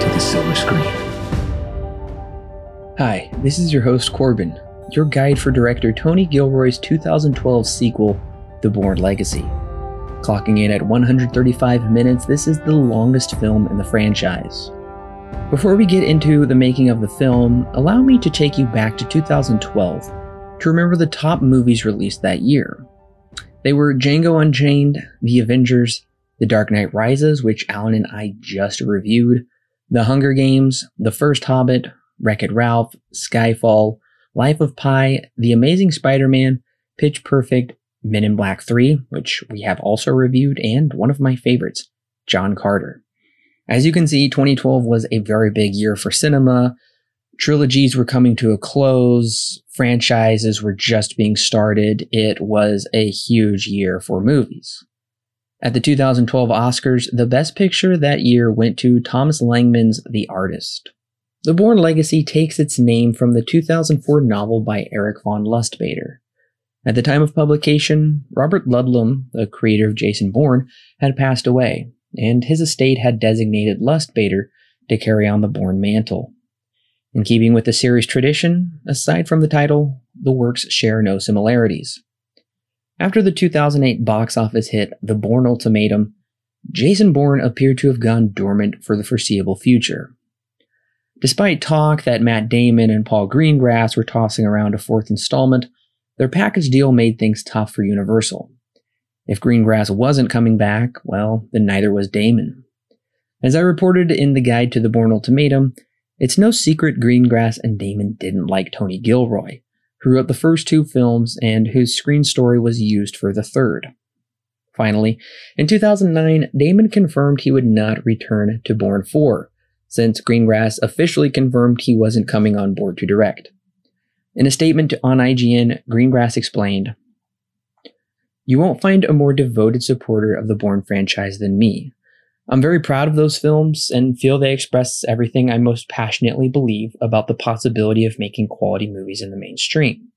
to the silver screen. Hi, this is your host Corbin, your guide for director Tony Gilroy's 2012 sequel, The Bourne Legacy. Clocking in at 135 minutes, this is the longest film in the franchise. Before we get into the making of the film, allow me to take you back to 2012 to remember the top movies released that year. They were Django Unchained, The Avengers, The Dark Knight Rises, which Alan and I just reviewed, the Hunger Games, The First Hobbit, Wreck It Ralph, Skyfall, Life of Pi, The Amazing Spider Man, Pitch Perfect, Men in Black 3, which we have also reviewed, and one of my favorites, John Carter. As you can see, 2012 was a very big year for cinema. Trilogies were coming to a close, franchises were just being started. It was a huge year for movies. At the 2012 Oscars, the Best Picture that year went to Thomas Langmann's The Artist. The Bourne Legacy takes its name from the 2004 novel by Eric Van Lustbader. At the time of publication, Robert Ludlum, the creator of Jason Bourne, had passed away, and his estate had designated Lustbader to carry on the Bourne mantle. In keeping with the series tradition, aside from the title, the works share no similarities. After the 2008 box office hit The Bourne Ultimatum, Jason Bourne appeared to have gone dormant for the foreseeable future. Despite talk that Matt Damon and Paul Greengrass were tossing around a fourth installment, their package deal made things tough for Universal. If Greengrass wasn't coming back, well, then neither was Damon. As I reported in the guide to the Bourne Ultimatum, it's no secret Greengrass and Damon didn't like Tony Gilroy, who wrote the first two films and whose screen story was used for the third. Finally, in 2009, Damon confirmed he would not return to Bourne 4, since Greengrass officially confirmed he wasn't coming on board to direct. In a statement on IGN, Greengrass explained, You won't find a more devoted supporter of the Bourne franchise than me. I'm very proud of those films and feel they express everything I most passionately believe about the possibility of making quality movies in the mainstream.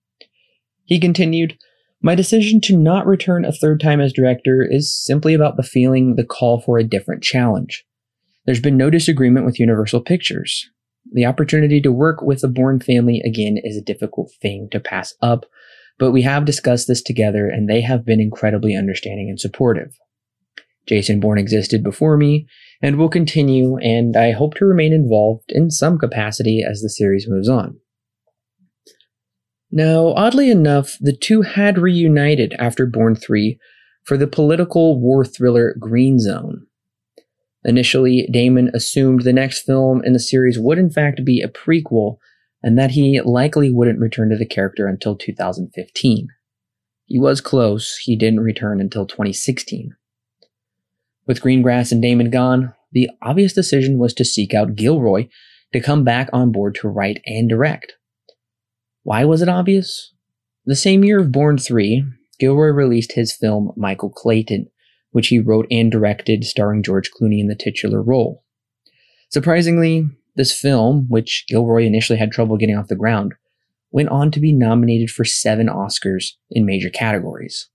He continued, My decision to not return a third time as director is simply about the feeling the call for a different challenge. There's been no disagreement with Universal Pictures. The opportunity to work with the Bourne family again is a difficult thing to pass up, but we have discussed this together and they have been incredibly understanding and supportive. Jason Bourne existed before me and will continue, and I hope to remain involved in some capacity as the series moves on. Now, oddly enough, the two had reunited after Bourne 3 for the political war thriller Green Zone. Initially, Damon assumed the next film in the series would in fact be a prequel, and that he likely wouldn't return to the character until 2015. He was close, he didn't return until 2016. With Greengrass and Damon gone, the obvious decision was to seek out Gilroy to come back on board to write and direct. Why was it obvious? The same year of Bourne 3, Gilroy released his film Michael Clayton, which he wrote and directed, starring George Clooney in the titular role. Surprisingly, this film, which Gilroy initially had trouble getting off the ground, went on to be nominated for seven Oscars in major categories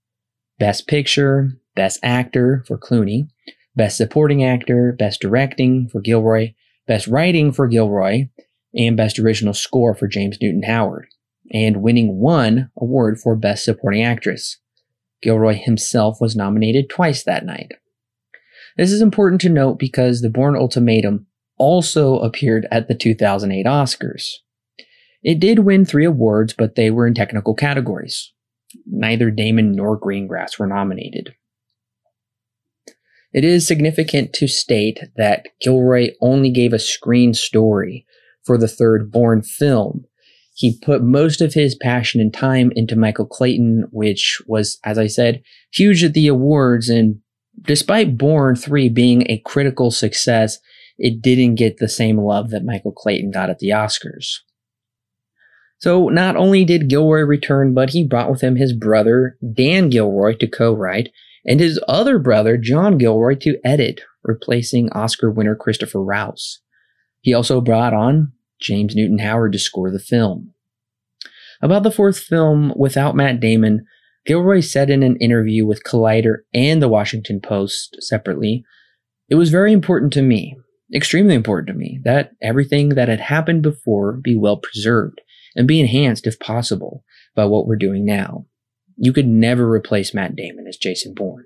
Best Picture, Best Actor for Clooney, Best Supporting Actor, Best Directing for Gilroy, Best Writing for Gilroy, and Best Original Score for James Newton Howard, and winning one award for Best Supporting Actress. Gilroy himself was nominated twice that night. This is important to note because The Bourne Ultimatum also appeared at the 2008 Oscars. It did win three awards, but they were in technical categories. Neither Damon nor Greengrass were nominated. It is significant to state that Gilroy only gave a screen story for the third Bourne film. He put most of his passion and time into Michael Clayton, which was, as I said, huge at the awards. And despite Bourne 3 being a critical success, it didn't get the same love that Michael Clayton got at the Oscars. So not only did Gilroy return, but he brought with him his brother, Dan Gilroy, to co write, and his other brother, John Gilroy, to edit, replacing Oscar winner Christopher Rouse. He also brought on James Newton Howard to score the film. About the fourth film, without Matt Damon, Gilroy said in an interview with Collider and the Washington Post separately, It was very important to me, extremely important to me, that everything that had happened before be well preserved and be enhanced if possible by what we're doing now. You could never replace Matt Damon as Jason Bourne.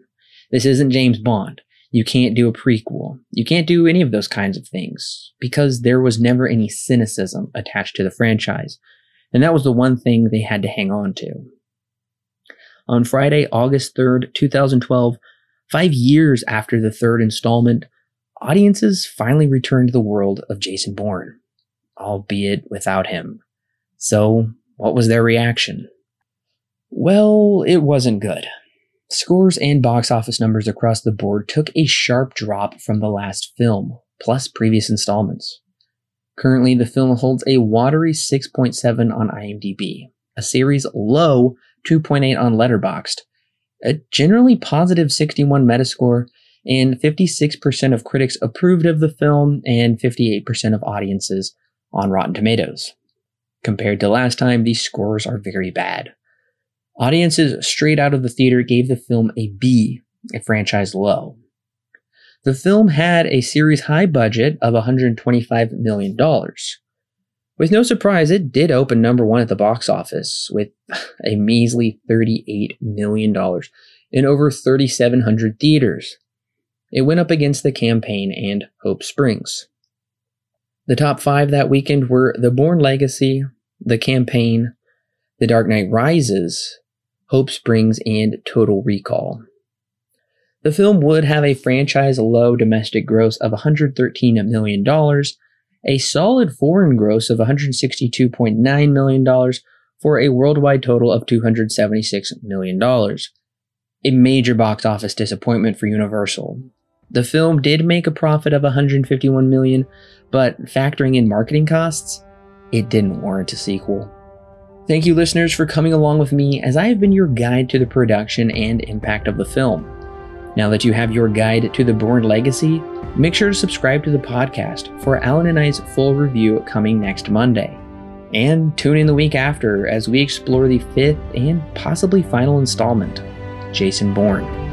This isn't James Bond. You can't do a prequel. You can't do any of those kinds of things because there was never any cynicism attached to the franchise. And that was the one thing they had to hang on to. On Friday, August 3rd, 2012, five years after the third installment, audiences finally returned to the world of Jason Bourne, albeit without him. So, what was their reaction? Well, it wasn't good. Scores and box office numbers across the board took a sharp drop from the last film, plus previous installments. Currently, the film holds a watery 6.7 on IMDb, a series low 2.8 on Letterboxd, a generally positive 61 Metascore, and 56% of critics approved of the film and 58% of audiences on Rotten Tomatoes. Compared to last time, these scores are very bad. Audiences straight out of the theater gave the film a B, a franchise low. The film had a series high budget of $125 million. With no surprise, it did open number one at the box office with a measly $38 million in over 3,700 theaters. It went up against The Campaign and Hope Springs. The top five that weekend were The Bourne Legacy, The Campaign, The Dark Knight Rises, Hope Springs, and Total Recall. The film would have a franchise low domestic gross of $113 million, a solid foreign gross of $162.9 million for a worldwide total of $276 million. A major box office disappointment for Universal. The film did make a profit of 151 million, but factoring in marketing costs, it didn't warrant a sequel. Thank you, listeners, for coming along with me as I have been your guide to the production and impact of the film. Now that you have your guide to the Bourne Legacy, make sure to subscribe to the podcast for Alan and I's full review coming next Monday. And tune in the week after as we explore the fifth and possibly final installment Jason Bourne.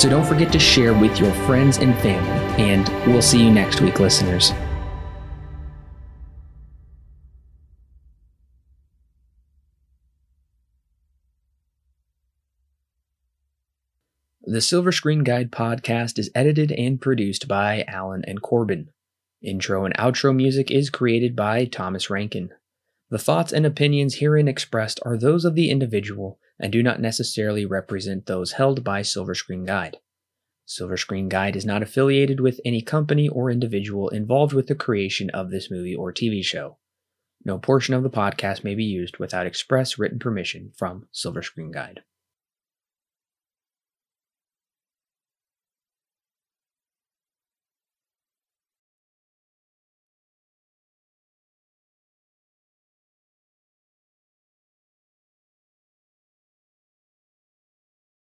So don't forget to share with your friends and family. And we'll see you next week, listeners. The Silver Screen Guide podcast is edited and produced by Alan and Corbin. Intro and outro music is created by Thomas Rankin. The thoughts and opinions herein expressed are those of the individual and do not necessarily represent those held by Silver Screen Guide. Silver Screen Guide is not affiliated with any company or individual involved with the creation of this movie or TV show. No portion of the podcast may be used without express written permission from Silver Screen Guide.